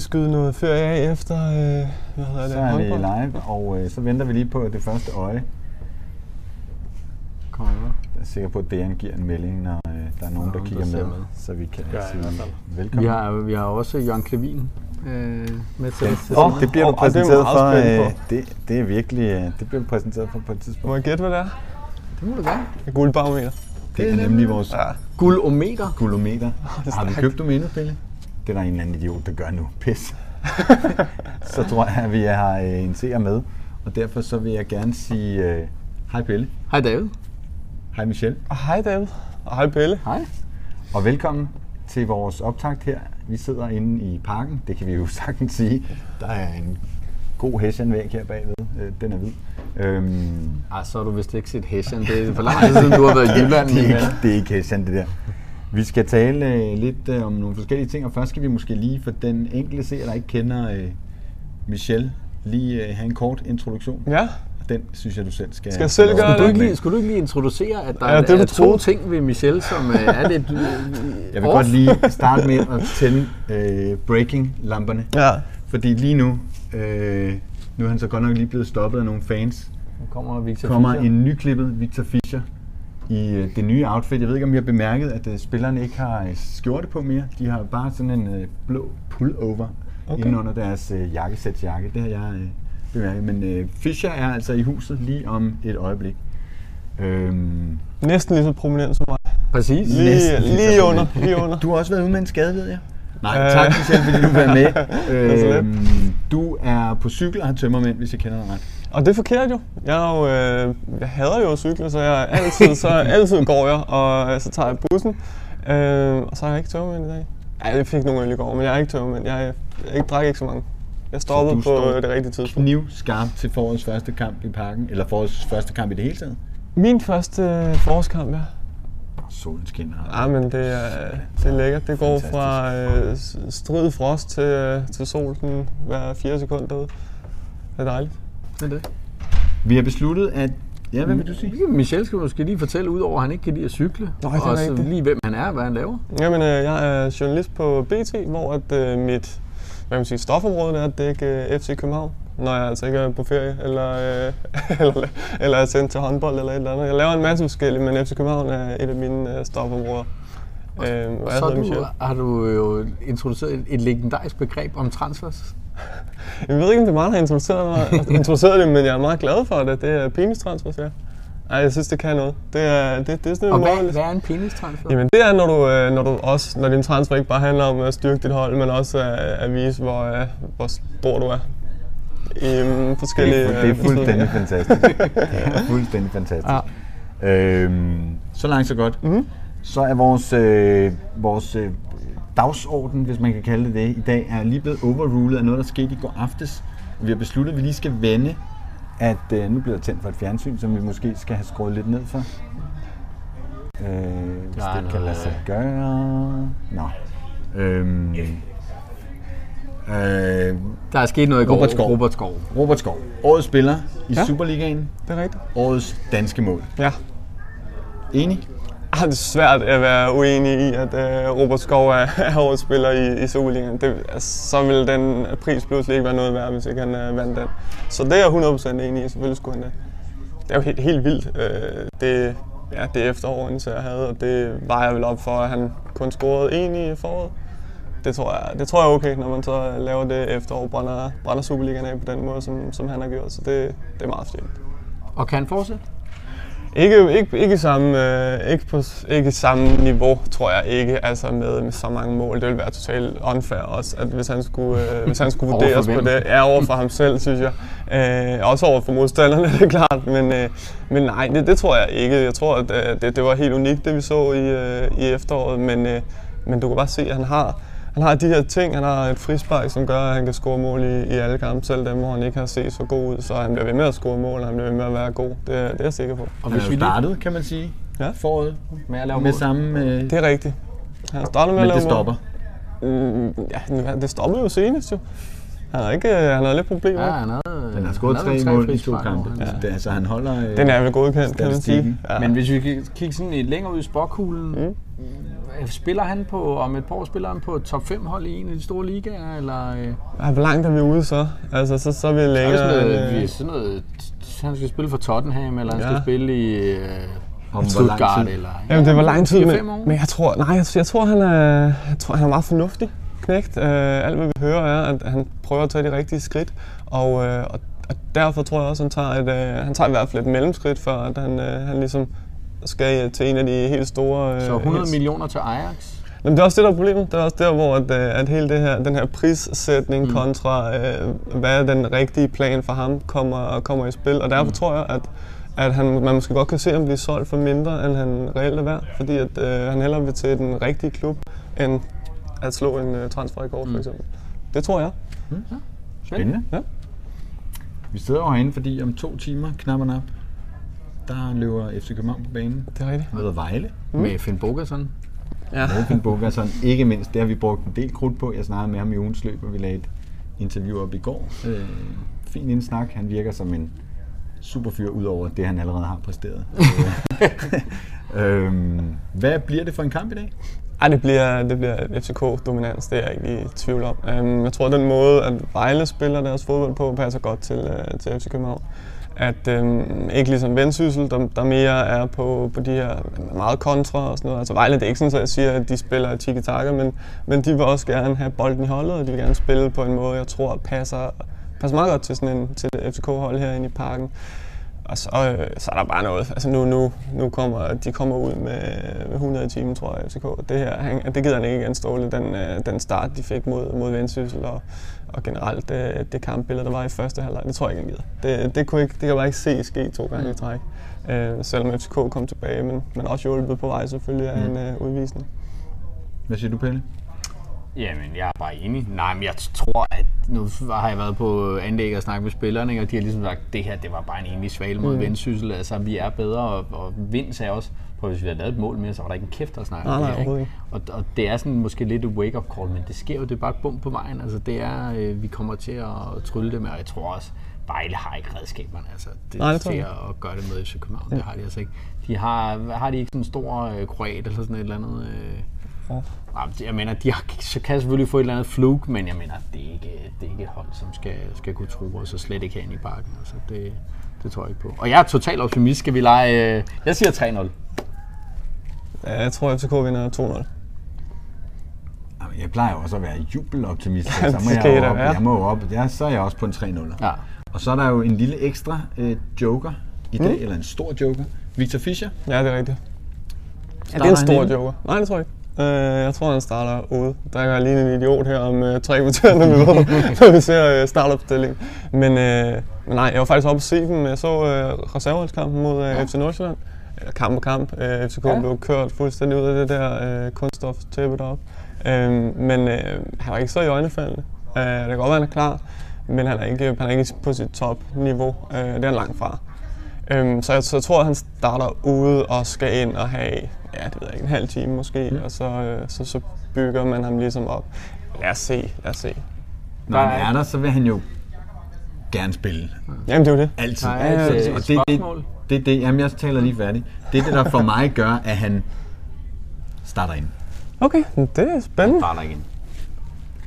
lige skyde noget ferie af efter, øh, hvad hedder det, Så er vi håndbold. live, og øh, så venter vi lige på det første øje. Kom over. Jeg er sikker på, at Dejan giver en melding, når øh, der er nogen, der der kigger med, med. så vi kan i sige velkommen. Vi har, vi har også Jørgen Klevin øh, med til. Åh, senere. det bliver det er præsenteret for. Øh, det, det er virkelig, øh, det bliver du præsenteret for på et tidspunkt. Må jeg gætte, hvad det er? det må du gerne. Et guldbarometer. Det er nemlig vores Ja. Guldometer. gulometer. er Har du stærkt. købt domænet, Pelle? Det er der en eller anden idiot, der gør nu. Pis. så tror jeg, at vi har øh, en seer med. Og derfor så vil jeg gerne sige øh, hej Pelle, Hej David. hej Michelle, Og hej David. Og hej Pelle. Hej. og velkommen til vores optakt her. Vi sidder inde i parken, det kan vi jo sagtens sige. Der er en god hæsjanvæg her bagved, øh, den er hvid. Øhm, Ej, så har du vist ikke set Hessian. Det er for lang tid siden, du har været i Jylland. det, er ikke, det er ikke hæsjan, det der. Vi skal tale øh, lidt øh, om nogle forskellige ting, og først skal vi måske lige, for den enkelte seer, der ikke kender øh, Michelle, lige øh, have en kort introduktion. Ja, Og den synes jeg, du selv skal... Skal jeg selv gøre Skulle du, ikke lige, skulle du ikke lige introducere, at der Ja, ja, det er, er to troede. ting ved Michelle, som øh, er lidt øh, Jeg vil off? godt lige starte med at tænde øh, breaking-lamperne. ja. Fordi lige nu, øh, nu er han så godt nok lige blevet stoppet af nogle fans. Nu kommer Victor kommer Fischer. en nyklippet Victor Fischer i øh, det nye outfit. Jeg ved ikke, om I har bemærket, at øh, spillerne ikke har øh, skjorte på mere. De har bare sådan en blå pullover okay. Okay. inde under deres øh, jakkesæts jakke. Det har jeg bemærket. Men Fischer er altså i huset lige om et øjeblik. Øhm, Næsten lige så prominent som mig. Præcis. Lige, Næsten lige lige under. Lige under. du har også været ude med en skade, ved jeg. Nej, tak Michelle, fordi du være med. er øhm, du er på cykel og har tømmermænd, hvis jeg kender dig ret. Og det er forkert jo. Jeg, er jo, øh, jeg hader jo at cykle, så jeg altid, så altid går jeg, og øh, så tager jeg bussen. Øh, og så har jeg ikke tømmermænd i dag. Ja, jeg fik nogle øl i går, men jeg er ikke tømmermænd. Jeg, jeg, jeg drak ikke så mange. Jeg stoppede på står det rigtige tidspunkt. Kniv skarp til forårets første kamp i parken, eller forårets første kamp i det hele taget. Min første øh, forårskamp, ja. Solen skinner. Ja, men det er, det er lækkert. Det går Fantastisk. fra øh, strid frost til, øh, til sol sådan hver fire sekunder. Det er dejligt. Er det. Vi har besluttet, at... Ja, hvad vil du sige? Michelle skal måske lige fortælle, udover at han ikke kan lide at cykle, Nå, det er og så rigtigt. lige hvem han er og hvad han laver. Jamen, øh, jeg er journalist på BT, hvor at, øh, mit hvad kan man sige, stofområde er at dække øh, FC København. Når jeg altså ikke er på ferie, eller, øh, eller, eller er sendt til håndbold eller et eller andet. Jeg laver en masse forskellige, men FC København er et af mine øh, stofområder. Øh, og Så du, Michel. har du jo introduceret et, et legendarisk begreb om transfers. Jeg ved ikke, om det er meget, der har introduceret, mig, introduceret det, men jeg er meget glad for det. Det er penistransfers, ja. Ej, jeg synes, det kan noget. Det er, det, det er sådan en Og måde, hvad, hvad er en penistransfer? Jamen det er, når du, øh, når du også, når din transfer ikke bare handler om at styrke dit hold, men også at, at vise, hvor, øh, hvor stor du er. I um, forskellige... Det er, det er øh, fuldstændig fantastisk. Det er fuldstændig fantastisk. Ja. Øhm, så langt, så godt. Mhm. Så er vores, øh, vores øh, dagsorden, hvis man kan kalde det det, i dag er lige blevet overrulet af noget, der skete i går aftes. Vi har besluttet, at vi lige skal vende, at øh, nu bliver der tændt for et fjernsyn, som vi måske skal have skruet lidt ned for. Øh, hvis Der det kan noget, lade sig gøre. Nå. Øhm, øh, Der er sket noget i går. Robert Skov. Robert Skov. Robert Skov, årets spiller i Ja. Superligaen, Det er rigtigt. årets danske mål. Ja. Enig? Har det svært at være uenig i, at øh, Robert Skov er, er årets spiller i, i Superligaen. Det, altså, så ville den pris pludselig ikke være noget værd, hvis ikke han øh, vandt den. Så det er jeg 100% enig i. Selvfølgelig skulle han det. Det er jo helt, helt vildt. Øh, det, ja, det efterår, jeg havde, og det var jeg vel op for, at han kun scorede en i foråret. Det tror, jeg, det tror jeg er okay, når man så laver det efterår, brænder, brænder Superligaen af på den måde, som, som han har gjort. Så det, det er meget fint. Og kan han fortsætte? Ikke, ikke, ikke, samme, øh, ikke på ikke samme niveau, tror jeg ikke, altså med, med så mange mål. Det ville være totalt unfair også, at hvis han skulle, øh, hvis han skulle vurderes på det. Ja, over for ham selv, synes jeg. Øh, også over for modstanderne, det er klart. Men, øh, men nej, det, det tror jeg ikke. Jeg tror, at øh, det, det var helt unikt, det vi så i, øh, i efteråret. Men, øh, men du kan bare se, at han har, han har de her ting. Han har et frispark, som gør, at han kan score mål i, i alle kampe, selv dem, hvor han ikke har set så god ud. Så han bliver ved med at score mål, og han bliver ved med at være god. Det, er- det er jeg sikker på. Og er jo startet, kan man sige, Ja. foråret med at lave med mål. samme... Øh, Det er rigtigt. Han startede med men at det lave mål. stopper. Mm, ja, det stoppede jo senest jo. Han har ikke, han har lidt problemer. Ja, han havde, Han har scoret tre havde mål i to kampe. Ja. Det, altså, han holder... Øh, Den er vel godkendt, kan man sige. Ja. Men hvis vi kan kigge sådan lidt længere ud i spokhulen, mm. Spiller han på, om et par år spiller han på et top 5 hold i en af de store ligaer, eller... Øh, Ej, hvor langt er vi ude så? Altså, så, så er vi er det længere. sådan noget, vi- øh, sådan noget, han skal spille for Tottenham, eller han Ja. skal spille i øh, Om hvor lang Stuttgart, tid? eller... Jamen, det var lang tid, 4-5 år. men, men jeg tror, nej, jeg, jeg, tror, han er, jeg tror, han er meget fornuftig knægt. Uh, alt, hvad vi hører, er, at han prøver at tage de rigtige skridt, og, uh, og, og derfor tror jeg også, at han tager, et, uh, han tager i hvert fald et mellemskridt, for at han, uh, han ligesom skal til en af de helt store... Uh, Så 100 millioner til Ajax. Jamen, det er også det, der er problemet. Det er også der, hvor at, øh, at hele det her, den her prissætning mm. kontra, øh, hvad er den rigtige plan for ham, kommer, kommer i spil. Og derfor mm. tror jeg, at, at han, man måske godt kan se ham blive solgt for mindre, end han reelt er værd. Fordi at, øh, han hellere vil til den rigtige klub, end at slå en øh, transferrekord, for eksempel. Det tror jeg. Spændende. Ja. Vi sidder jo herinde, fordi om to timer, knap og nap, der løber FC København på banen. Det er rigtigt. Med Vejle. Med Finn Bogason. Ja. Med Finn Bogason. Ikke mindst, det har vi brugt en del krudt på. Jeg snakkede med ham i ugens løb, og vi lagde et interview op i går. Øh, fin indsnak. Han virker som en super fyr, ud over det, han allerede har præsteret. øhm, hvad bliver det for en kamp i dag? Ej, det bliver, det bliver FCK-dominans, det er jeg ikke i tvivl om. Um, jeg tror, at den måde, at Vejle spiller deres fodbold på, passer godt til, uh, til FC København. At øh, ikke ligesom Vendsyssel, der, der mere er på, på de her meget kontra og sådan noget. Altså Vejle, det er ikke sådan, at jeg siger, at de spiller tiki-taka, men, men de vil også gerne have bolden i holdet, og de vil gerne spille på en måde, jeg tror passer, passer meget godt til sådan en til FCK-hold herinde i parken. Og så, øh, så er der bare noget. Altså nu, nu, nu kommer de kommer ud med, med 100 i timen, tror jeg, FCK. Det her, han, det gider han ikke igen ståle, den, øh, den start, de fik mod, mod Vendsyssel og, og generelt det, det kampbillede, der var i første halvleg. Det tror jeg ikke, han gider. Det, det, kunne ikke, det kan jeg bare ikke se ske to gange i træk. Øh, selvom FCK kom tilbage, men, men også hjulpet på vej selvfølgelig af en øh, udvisning. Hvad siger du, Pelle? Jamen, jeg er bare enig. Nej, men jeg tror, at nu har jeg været på anlæg og snakket med spillerne, ikke? og de har ligesom sagt, at det her det var bare en egentlig svale mod mm. vendsyssel. Altså, vi er bedre, og, og Vind sagde også, på hvis vi havde lavet et mål mere, så var der ikke en kæft at snakke om det her, overhovedet Og, og det er sådan måske lidt et wake-up call, men det sker jo, det er bare et bump på vejen. Altså, det er, øh, vi kommer til at trylle det med, og jeg tror også, Vejle har ikke redskaberne altså, det, Nej, det til at, gøre det med FC København. Det har de altså ikke. De har, har de ikke sådan en stor øh, kroat eller sådan et eller andet... Øh, Det- jeg mener, de har, så kan selvfølgelig få et eller andet flug, men jeg mener, det er ikke, det er ikke et hold, som skal, skal kunne tro os, og slet ikke herinde i parken. Altså, det, det tror jeg ikke på. Og jeg er totalt optimist. Skal vi lege... Øh, jeg siger 3-0. Ja, jeg tror, FCK vinder 2-0. Jamen, Jeg plejer jo også at være jubeloptimist, Ja, så må det jeg jo op. Jeg må jo op. Ja, så er jeg også på en 3-0. Ja. Og så er der jo en lille ekstra øh, joker i dag, mm. eller en stor joker. Victor Fischer. Ja, det er rigtigt. Ja, det er Starter en stor joker. Nej, det tror jeg ikke. Øh, jeg tror, han starter ude. Der er lige en idiot her om øh, tre kvarter, når vi, når vi ser øh, startopstillingen. Men, øh, men nej, jeg var faktisk oppe og se dem. Jeg så øh, reserveholdskampen mod øh, FC Nordsjælland. Kamp og kamp. Øh, FCK ja. blev kørt fuldstændig ud af det der øh, kunststof tæppe deroppe. Øh, men øh, han var ikke så i øjnefaldende. Øh, det kan godt være, han er klar, men han er ikke, han er ikke på sit topniveau. Øh, det er han langt fra. Øhm, så, jeg, så jeg tror, at han starter ude og skal ind og have, ja, det ved jeg ikke, en halv time måske, mm. og så, øh, så, så bygger man ham ligesom op. Lad os se, lad os se. Når han er- er der, så vil han jo gerne spille. Jamen, det er jo det. Altid. Er et, øh, og et det, det, spørgsmål. det, er det, jamen jeg taler lige færdig. Det er det, der for mig gør, at han starter ind. Okay, det er spændende. Starter igen.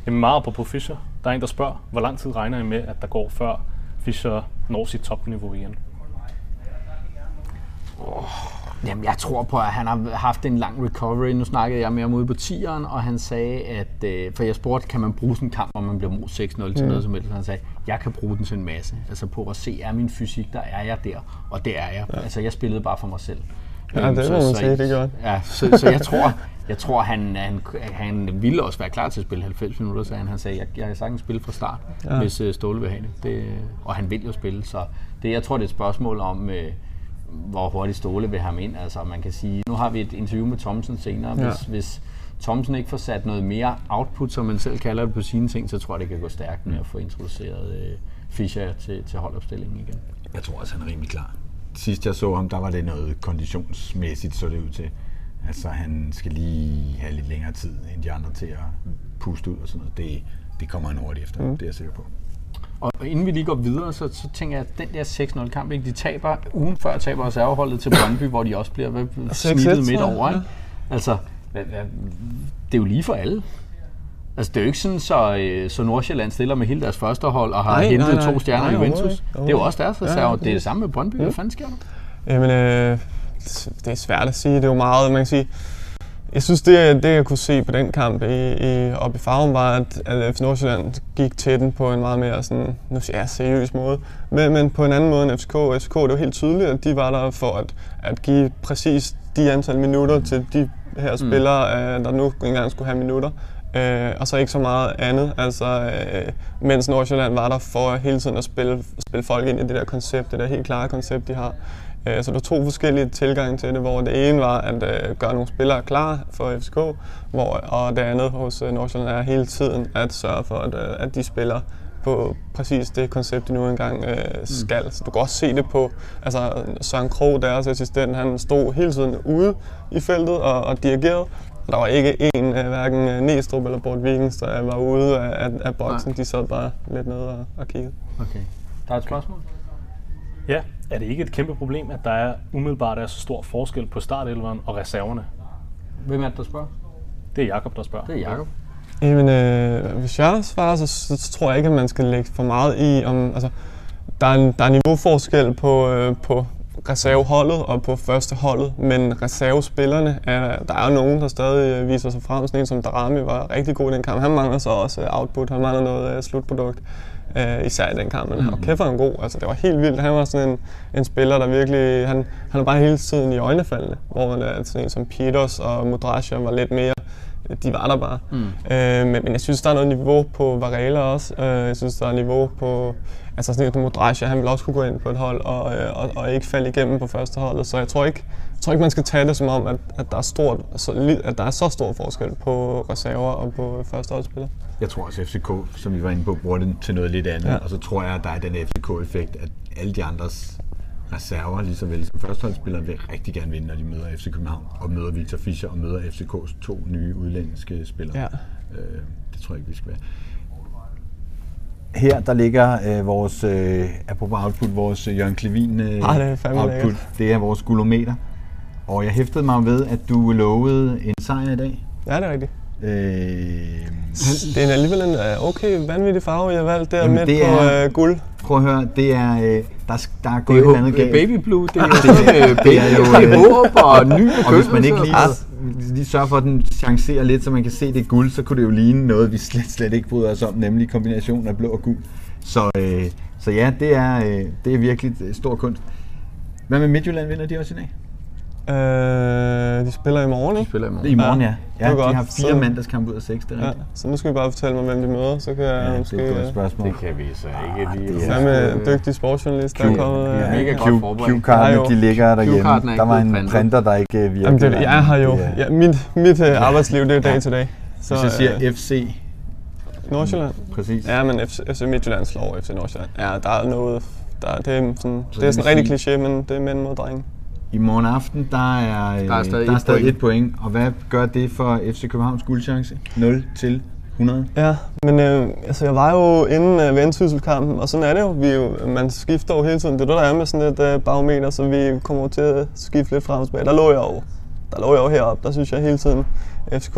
Jamen meget på Fischer. Der er en, der spørger, hvor lang tid regner I med, at der går før Fischer når sit topniveau igen? Jamen, jeg tror på, at han har haft en lang recovery. Nu snakkede jeg med ham ude på tieren, og han sagde, at... Øh, for jeg spurgte, kan man bruge sådan en kamp, hvor man bliver mod 6-0 til noget som helst? Og han sagde, jeg kan bruge den til en masse. Altså på at se, er min fysik, der er jeg der. Og det er jeg. Ja. Altså, jeg spillede bare for mig selv. Ja, Øhm, det må man sige, det han. Ja, så, så jeg tror, jeg tror han, han, han ville også være klar til at spille 90 minutter, sagde han. Han sagde, jeg, jeg kan sagtens spille fra start, ja. hvis uh, Ståle vil have det. det. Og han vil jo spille, så det, jeg tror, det er et spørgsmål om, uh, hvor hurtigt Ståle vil have ham ind. Altså, man kan sige, nu har vi et interview med Thomsen senere. Hvis, Ja. hvis Thomsen ikke får sat noget mere output, som man selv kalder det på sine ting, så tror jeg, det kan gå stærkt med at få introduceret uh, Fischer til, til holdopstillingen igen. Jeg tror også, han er rimelig klar. Sidst jeg så ham, der var det noget konditionsmæssigt, så det ud til. Altså, han skal lige have lidt længere tid end de andre til at puste ud og sådan noget. Det, det kommer han hurtigt efter, mm. det er jeg sikker på. Og inden vi lige går videre, så, så tænker jeg, at den der 6-0 kamp, ikke, de taber ugen før taber reserveholdet til Brøndby, hvor de også bliver hvad, snittet midt over. ja. Ikke? Altså, hvad, hvad, det er jo lige for alle. Altså, det er jo ikke sådan, så, øh, så Nordsjælland stiller med hele deres første hold og har Nej, hentet nej, nej. to stjerner i Juventus. overhovedet. Det er jo også deres Ja, reserve. ja, det er det samme med Brøndby. Hvad fanden sker der? Jamen, øh, det er svært at sige. Det er jo meget, man kan sige... Jeg synes, det, det jeg kunne se på den kamp i, i, oppe i Farum, var, at, at FC Nordsjælland gik til den på en meget mere sådan, nu siger jeg, seriøs måde. Men, men på en anden måde end FCK. FCK, det var helt tydeligt, at de var der for at, at give præcis de antal minutter til de her spillere, øh, der nu engang skulle have minutter. Øh, og så ikke så meget andet. Altså, øh, mens Nordsjælland var der for hele tiden at spille, spille folk ind i det der koncept, det der helt klare koncept, de har. Øh, så der var to forskellige tilgange til det, hvor det ene var at øh, gøre nogle spillere klar for FCK, hvor, og det andet hos øh, Nordsjælland er hele tiden at sørge for, at, øh, at de spiller på præcis det koncept, de nu engang øh, skal. Så du kan også se det på, altså Søren Krog, deres assistent, han stod hele tiden ude i feltet og, og dirigerede. Der var ikke en, øh, hverken øh, Næstrup eller Bort Vikings, der var ude af, af, af boksen. De sad bare lidt nede og, og kiggede. Okay. Der er et spørgsmål? Ja, er det ikke et kæmpe problem, at der er umiddelbart er så stor forskel på startelveren og reserverne? Hvem er det, der spørger? Det er Jakob der spørger. Det er Jacob. Jamen, øh, hvis jeg svarer, så, så, så tror jeg ikke, at man skal lægge for meget i, om, altså, der er en, der er en niveauforskel på, øh, på reserveholdet og på første holdet, men reservespillerne, er, der er jo nogen, der stadig øh, viser sig frem. Sådan en som Darami var rigtig god i den kamp. Han mangler så også øh, output, han mangler noget øh, slutprodukt. Øh, især i den kamp, men mm-hmm. kæft var han god. Altså, det var helt vildt. Han var sådan en, en spiller, der virkelig... Han, han er bare hele tiden i øjnefaldene, hvor øh, sådan en som Peters og Modrasja var lidt mere de var der bare. Mm. Øh, men, men jeg synes, der er noget niveau på Varela også. Øh, jeg synes, der er niveau på... Altså sådan en Modrasja, han vil også kunne gå ind på et hold og, øh, og, og ikke falde igennem på første holdet. Så jeg tror ikke, jeg tror ikke man skal tage det som om, at, at, der er stort, så, at der er så stor forskel på reserver og på førsteholdsspillere. Jeg tror også, at FCK, som vi var inde på, bruger den til noget lidt andet. Ja. Og så tror jeg, at der er den FCK-effekt, at alle de andres reserver, lige så vel som førsteholdsspillere, vil rigtig gerne vinde, når de møder FC København, og møder Victor Fischer, og møder FCK's to nye udlændinge spillere. Ja. Øh, det tror jeg ikke, vi skal være. Her, der ligger øh, vores, øh, apropos output, vores øh, Jørgen Klevin øh, Ah, det er output. lækkert. Det er vores gulometer. Og jeg hæftede mig ved, at du lovede en sejr i dag. Ja, det er rigtigt. Øh, Det er alligevel en øh, okay vanvittig farve, jeg har valgt der Jamen, midt på er- øh, guld. Prøv at høre, det er, øh, der, er- der er gået Det et er andet galt. baby blue, det er Det- sådan, øh, det er jo, baby øh, håb og ny Og hvis man ikke lige, lige sørger for, at den chancerer lidt, så man kan se det er guld, så kunne det jo ligne noget, vi slet, slet ikke bryder os om, nemlig kombinationen af blå og gul. Så, øh, så ja, det er, øh, det er virkelig øh, stor kunst. Hvad med Midtjylland, vinder de også i dag? Øh, de spiller i morgen, ikke? spiller i morgen. I morgen, ja. Ja, er de har fire Så- mandagskampe ud af seks, det er Ja, rigtigt. så nu skal vi bare fortælle mig, hvem de møder, så kan jeg Ja, måske... det er et godt spørgsmål. Det kan vi så ikke lige. det er- dygtig sportsjournalist, der er kommet... ja, øh, mega ja. godt forberedt. Ja, Q-kartene, jo. de ligger derhjemme. Er Der var en printer, der ikke øh, virkede. Jamen, det, jeg er her jo. Ja, mit mit øh, arbejdsliv, det er dag til dag. Så, Hvis jeg siger øh, FC, Nordsjælland. præcis. Ja, men FC, FC Midtjylland slår FC Nordsjælland. Ja, der er noget... Der, det er sådan, Så det er sådan rigtig kliché, men det er mænd mod drenge. I morgen aften, der er, øh, Der er stadig der er et stadig point. et point. Og hvad gør det for FC Københavns guldchance? 0 til 100. Ja, men øh, altså, jeg var jo inden øh, Vendsyssel-kampen, og sådan er det jo. Vi jo. Man skifter jo hele tiden. Det er det, der er med sådan et øh, barometer, så vi kommer til at skifte lidt frem og tilbage. Der lå jeg jo, der lå jeg jo heroppe. Der synes jeg hele tiden, FCK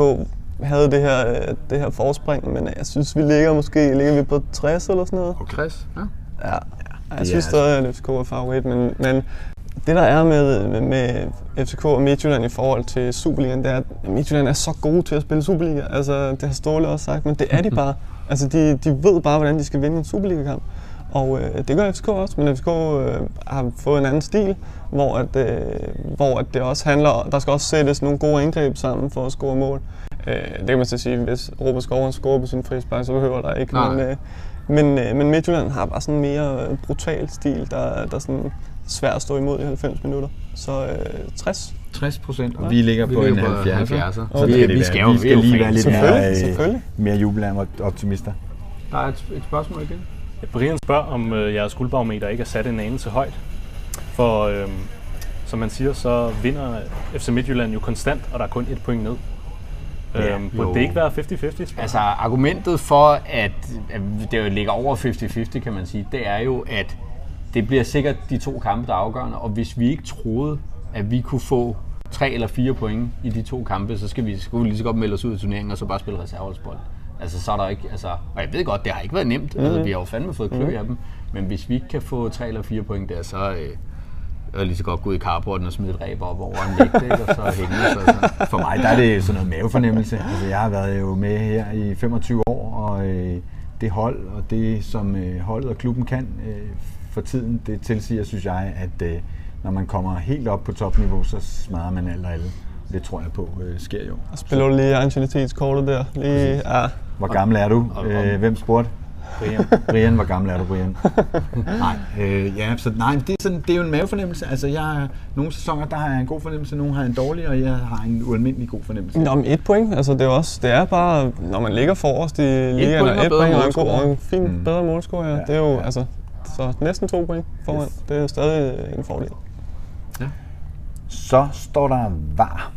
havde det her, øh, det her forspring, men øh, jeg synes, vi ligger måske ligger vi på 60 eller sådan noget. 60, ja. Ja, jeg synes altså- stadig, at FCK er favorit, men, men det der er med, med, med FCK og Midtjylland i forhold til Superligaen, det er, at Midtjylland er så gode til at spille Superliga. Altså, det har Ståle også sagt, men det er de bare. Altså, de, de ved bare, hvordan de skal vinde en Superliga-kamp. Og øh, det gør FCK også, men FCK øh, har fået en anden stil, hvor, at, øh, hvor at det også handler, der skal også sættes nogle gode indgreb sammen for at score mål. Øh, det kan man så sige, hvis Robert Skov scorer på sin frispark, så behøver der ikke. Nej. Men, øh, men, øh, men Midtjylland har bare sådan en mere brutal stil, der, der er sådan svær at stå imod i 90 minutter. Så øh, 60. 60 procent, og vi ligger på Vi en ligger på 70'er. 70'er. Så Okay. Vi være. skal jo- vi vi skal lige være lidt mere, Selvfølgelig, øh, selvfølgelig. mere jubilæum og optimister. Der er et, et spørgsmål igen. Ja, Brian spørger, om øh, jeres guldbarometer ikke er sat en anelse højt. For øh, som man siger, så vinder FC Midtjylland jo konstant, og der er kun et point ned. Ja, øhm, burde jo. det ikke være 50-50? Altså argumentet for, at, at det jo ligger over 50-50, kan man sige, det er jo, at det bliver sikkert de to kampe, der er afgørende. Og hvis vi ikke troede, at vi kunne få tre eller fire point i de to kampe, så skal vi, skal vi lige så godt melde os ud af turneringen, og så bare spille reserveholdsbold. Altså, så er der ikke, altså, og jeg ved godt, det har ikke været nemt. Altså, vi har jo fandme fået klø af dem. Men hvis vi ikke kan få tre eller fire point der, så øh, er det lige så godt gå ud i carporten og smide et ræb op over en vægt, ikke? og så hænge så. For mig der er det sådan noget mavefornemmelse. Altså, jeg har været jo med her i 25 år, og øh, det hold, og det som øh, holdet og klubben kan øh, for tiden, det tilsiger, synes jeg, at øh, når man kommer helt op på topniveau, så smadrer man alt og alle. Det tror jeg på øh, sker jo. Og spiller du lige anciennitetskortet der? Lige, ja. Hvor gammel er du? Øh, hvem spurgte? Brian. Brian, hvor gammel er du, Brian? nej, øh, ja, så nej, det er, sådan, det er jo en mavefornemmelse. Altså, jeg, nogle sæsoner, der har jeg en god fornemmelse, nogle har jeg en dårlig, og jeg har en ualmindelig god fornemmelse. Nå, men et point, altså det er, også, det er bare, når man ligger forrest i ligaen, point og et bedre point og en, god, og en fin Mm. bedre målscore, ja. Ja, ja. Det er jo, ja. altså, så næsten to point foran. Yes. Det er stadig en fordel. Så står der var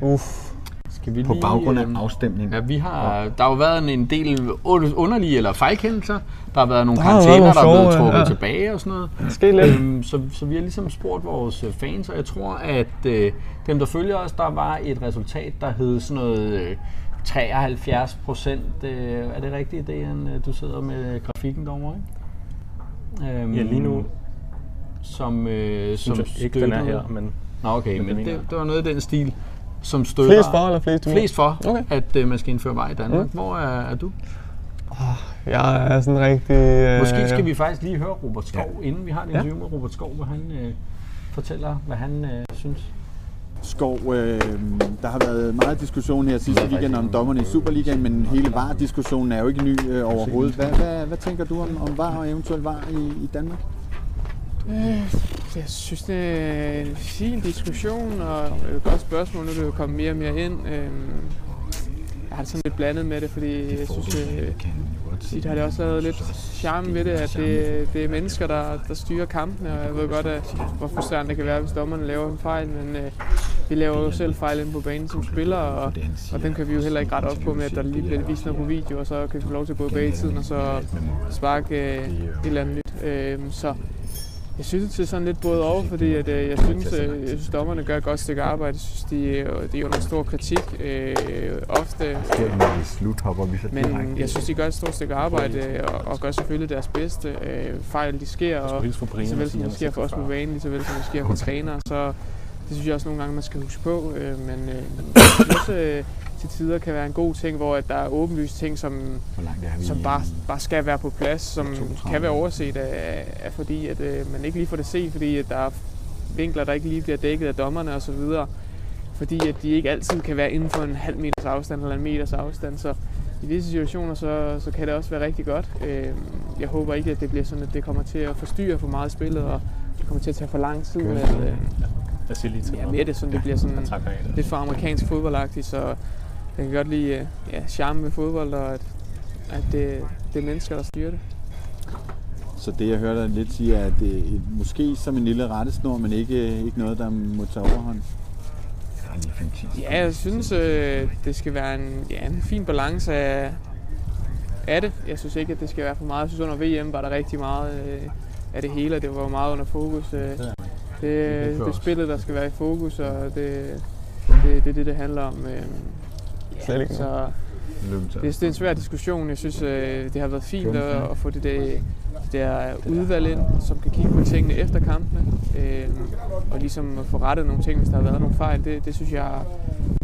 Uff. Skal vi på lige, baggrund af øhm, afstemning. Ja, vi har, der har jo været en, en del un- underlige eller fejlkendelser. Der har været nogle Der har været karantæner, der er blevet trukket ja. tilbage og sådan noget. Ske lidt. Øhm, så, så vi har ligesom spurgt vores øh, fans, og jeg tror, at øh, dem, der følger os, der var et resultat, der hed sådan noget øh, 73 procent. Øh, er det rigtigt, det øh, du sidder med grafikken derovre, ikke? Øhm, Ja, lige nu som, øh, som synes jeg ikke, den er her, men Nå, okay, Men men, det det, var noget af den stil, som støtter... Flest for eller flest imod? Flest for, Okay. at øh, man skal indføre vej i Danmark. Mm. Hvor er, er du? Jeg er sådan rigtig... Øh, Måske skal vi faktisk lige høre Robert Skov, ja. inden vi har en Ja. interview med Robert Skov, hvor han øh, fortæller, hvad han øh, synes. Skov, øh, der har været meget diskussion her sidste weekend om dommerne i Superligaen, men hele VAR-diskussionen er jo ikke ny øh, overhovedet. Hvad, hvad, hvad tænker du om, om VAR og eventuelt VAR i, i Danmark? Øh, jeg synes, det er en fin diskussion, og et godt spørgsmål, nu er det jo kommet mere og mere ind. Jeg har det sådan lidt blandet med det, fordi jeg synes, øh, tit har det også været lidt charme ved det, at det, det er mennesker, der, der styrer kampene, og jeg ved godt, at, hvor frustrerende det kan være, hvis dommerne laver en fejl, men øh, vi laver jo selv fejl inde på banen som spillere, og, og den kan vi jo heller ikke rette op på med, at der lige bliver vist noget på video, og så kan vi få lov til at gå bag i tiden, og så sparke øh, et eller andet nyt. Øh, så jeg synes, det er sådan lidt både over, fordi at, øh, jeg synes, øh, jeg synes, dommerne gør et godt stykke arbejde. Jeg synes, de, øh, de er under stor kritik øh, ofte. Så Men jeg synes, de gør et stort stykke arbejde øh, og, og gør selvfølgelig deres bedste. Øh, fejl, de sker, og lige så og vel sige, som det sker for os på banen, lige så vel som det sker for trænere. Så det synes jeg også nogle gange, man skal huske på. Øh, men øh, også, øh, til tider kan være en god ting, hvor at der er åbenlyst ting, som, som bare, bare skal være på plads, som 32. kan være overset af, af fordi at øh, man ikke lige får det set, fordi at der er vinkler, der ikke lige bliver dækket af dommerne osv. Fordi at de ikke altid kan være inden for en halv meters afstand eller en meters afstand. Så i visse situationer, så, så kan det også være rigtig godt. Øh, jeg håber ikke, at det bliver sådan, at det kommer til at forstyrre for meget spillet, og det kommer til at tage for lang tid. Men, øh, Jeg siger lige til ja, med det, sådan, det bliver sådan det. lidt for amerikansk fodboldagtigt, så jeg kan godt lide øh, ja, charme ved fodbold, og at, at det, det er mennesker, der styrer det. Så det, jeg hørte dig lidt sige, er, at det er måske som en lille rettesnor, men ikke, ikke noget, der må tage overhånd. Ja, jeg synes, øh, det skal være en, ja, en fin balance af, af det. Jeg synes ikke, at det skal være for meget. Jeg synes, under VM var der rigtig meget øh, af det hele, og det var meget under fokus. Øh, det, det er spillet, der skal være i fokus, og det, det, det er det, det handler om. Øh, ikke så det, det er en svær diskussion. Jeg synes, øh, det har været fint at, at få det der, det der udvalg ind, som kan kigge på tingene efter kampene. Øh, og ligesom få rettet nogle ting, hvis der har været nogle fejl. Det, det synes jeg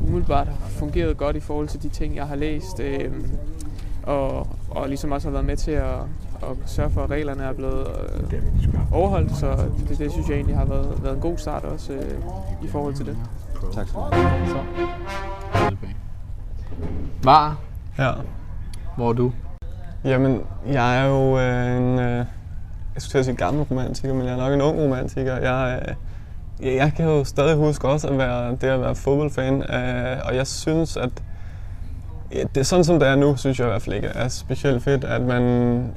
umiddelbart har fungeret godt i forhold til de ting, jeg har læst. Øh, og, og ligesom også har været med til at, at sørge for, at reglerne er blevet øh, overholdt. Så det, det synes jeg egentlig har været, været en god start også øh, i forhold til det. Tak skal du have. Var, Ja. hvor er du? Jamen, jeg er jo øh, en, øh, jeg skulle til at sige gammel romantiker, men jeg er nok en ung romantiker. Jeg, øh, jeg, kan jo stadig huske også at være, det at være fodboldfan, øh, og jeg synes, at det er sådan som det er nu, synes jeg i hvert fald ikke er specielt fedt, at man,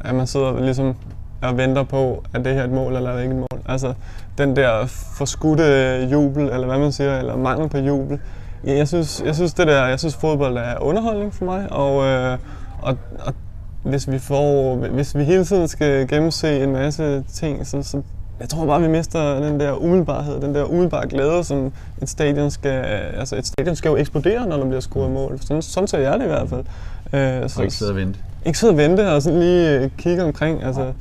at man sidder ligesom og venter på, at det her er et mål, eller er det ikke et mål. Altså, den der forskudte jubel, eller hvad man siger, eller mangel på jubel. Ja, jeg synes, jeg synes det der, jeg synes fodbold er underholdning for mig, og, øh, og, og hvis vi får, hvis vi hele tiden skal gennemse en masse ting, så, så jeg tror bare, vi mister den der umiddelbarhed, den der umiddelbare glæde, som et stadion skal, altså et stadion skal jo eksplodere, når der bliver scoret mål. Sådan, sådan ser jeg det i hvert fald. Øh, så, og ikke sidde og vente. Ikke sidde og vente og sådan lige øh, kigge omkring. Altså,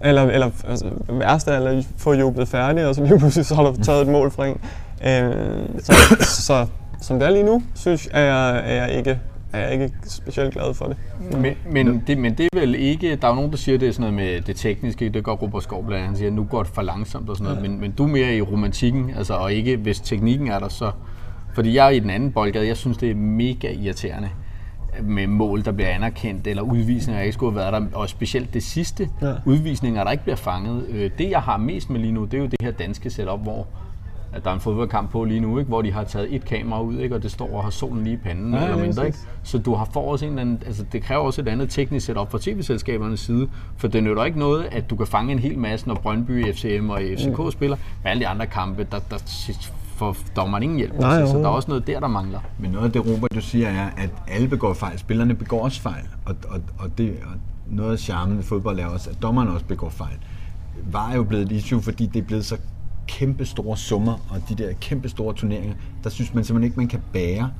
eller, eller altså, værst er, at få jublet færdig, og så lige pludselig så har du taget et mål fra en. Øh, så, så som det er lige nu, synes jeg, er jeg, er jeg ikke er jeg ikke specielt glad for det. Men, men, det, men det er vel ikke, der er jo nogen, der siger, det er sådan noget med det tekniske, det går Robert Skov blandt han siger, nu går det for langsomt og sådan noget, ja. men, men du er mere i romantikken, altså, og ikke hvis teknikken er der, så... Fordi jeg er i den anden boldgade, jeg synes, det er mega irriterende med mål, der bliver anerkendt, eller udvisninger, der ikke skulle have været der, og specielt det sidste, ja. udvisninger, der ikke bliver fanget. Øh, det, jeg har mest med lige nu, det er jo det her danske setup, hvor at der er en fodboldkamp på lige nu, ikke? hvor de har taget et kamera ud, ikke? og det står og har solen lige i panden, ja, eller mindre. Ikke? Så du har for også en eller anden, altså det kræver også et andet teknisk setup fra tv-selskabernes side, for det nytter ikke noget, at du kan fange en hel masse, når Brøndby, FCM og FCK mm. spiller, med alle de andre kampe, der, der får dommeren ingen hjælp. Nej, så der er også noget der, der mangler. Men noget af det, Robert, du siger, er, at alle begår fejl. Spillerne begår også fejl. Og, og, og, det, og noget af charmen ved fodbold er også, at dommerne også begår fejl. Var jo blevet et issue, fordi det er blevet så kæmpe store summer og de der kæmpe store turneringer, der synes man simpelthen ikke, man kan bære,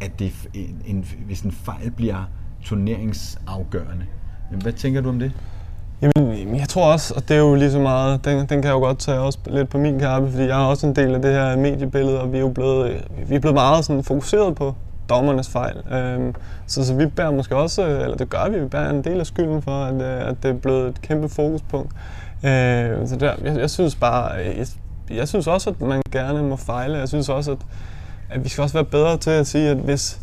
at det, en, en, hvis en fejl bliver turneringsafgørende. Men hvad tænker du om det? Jamen, jeg tror også, og det er jo lige så meget, den, den kan jeg jo godt tage også lidt på min kappe, fordi jeg er også en del af det her mediebillede, og vi er jo blevet, vi er blevet meget sådan fokuseret på dommernes fejl. Øhm, så, så vi bærer måske også, eller det gør vi, vi bærer en del af skylden for, at, øh, at det er blevet et kæmpe fokuspunkt. Øh, så der, jeg, jeg synes bare, jeg, jeg synes også, at man gerne må fejle. Jeg synes også, at, at vi skal også være bedre til at sige, at hvis,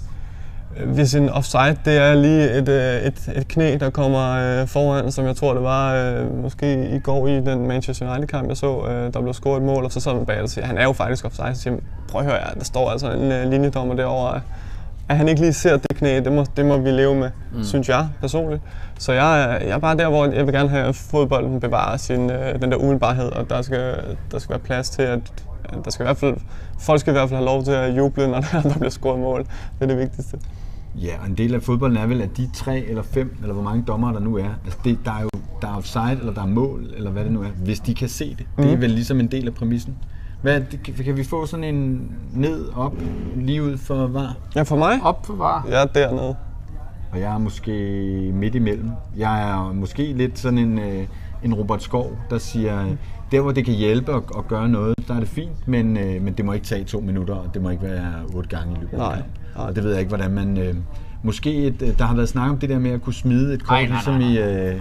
hvis en offside, det er lige et, øh, et, et knæ, der kommer øh, foran, som jeg tror, det var øh, måske i går i den Manchester United-kamp, jeg så, øh, der blev scoret et mål, og så sad man bag og siger, han er jo faktisk offside, så siger prøv at høre, der står altså en øh, linjedommer derovre, at han ikke lige ser det knæ, det må, det må vi leve med, mm. synes jeg personligt. Så jeg, jeg er bare der, hvor jeg vil gerne have, at fodbolden bevarer sin, øh, den der umiddelbarhed, og der skal, der skal være plads til, at, der skal i hvert fald, folk skal i hvert fald have lov til at juble, når der, der bliver scoret mål. Det er det vigtigste. Ja, og en del af fodbolden er vel, at de tre eller fem, eller hvor mange dommer der nu er, altså det, der er jo der er offside, eller der er mål, eller hvad det nu er, hvis de kan se det. Mm. Det er vel ligesom en del af præmissen. Hvad, kan vi få sådan en ned, op, lige ud for var? Ja, for mig? Op for var. Ja, dernede. Og jeg er måske midt imellem. Jeg er måske lidt sådan en, øh, en Robert Skov, der siger, der hvor det kan hjælpe at, at gøre noget, der er det fint, men, øh, men det må ikke tage to minutter, og det må ikke være otte gange i løbet af Nej. Og det ved jeg ikke, hvordan man... Øh, måske et, øh, der har været snak om det der med at kunne smide et kort, ligesom i... Øh,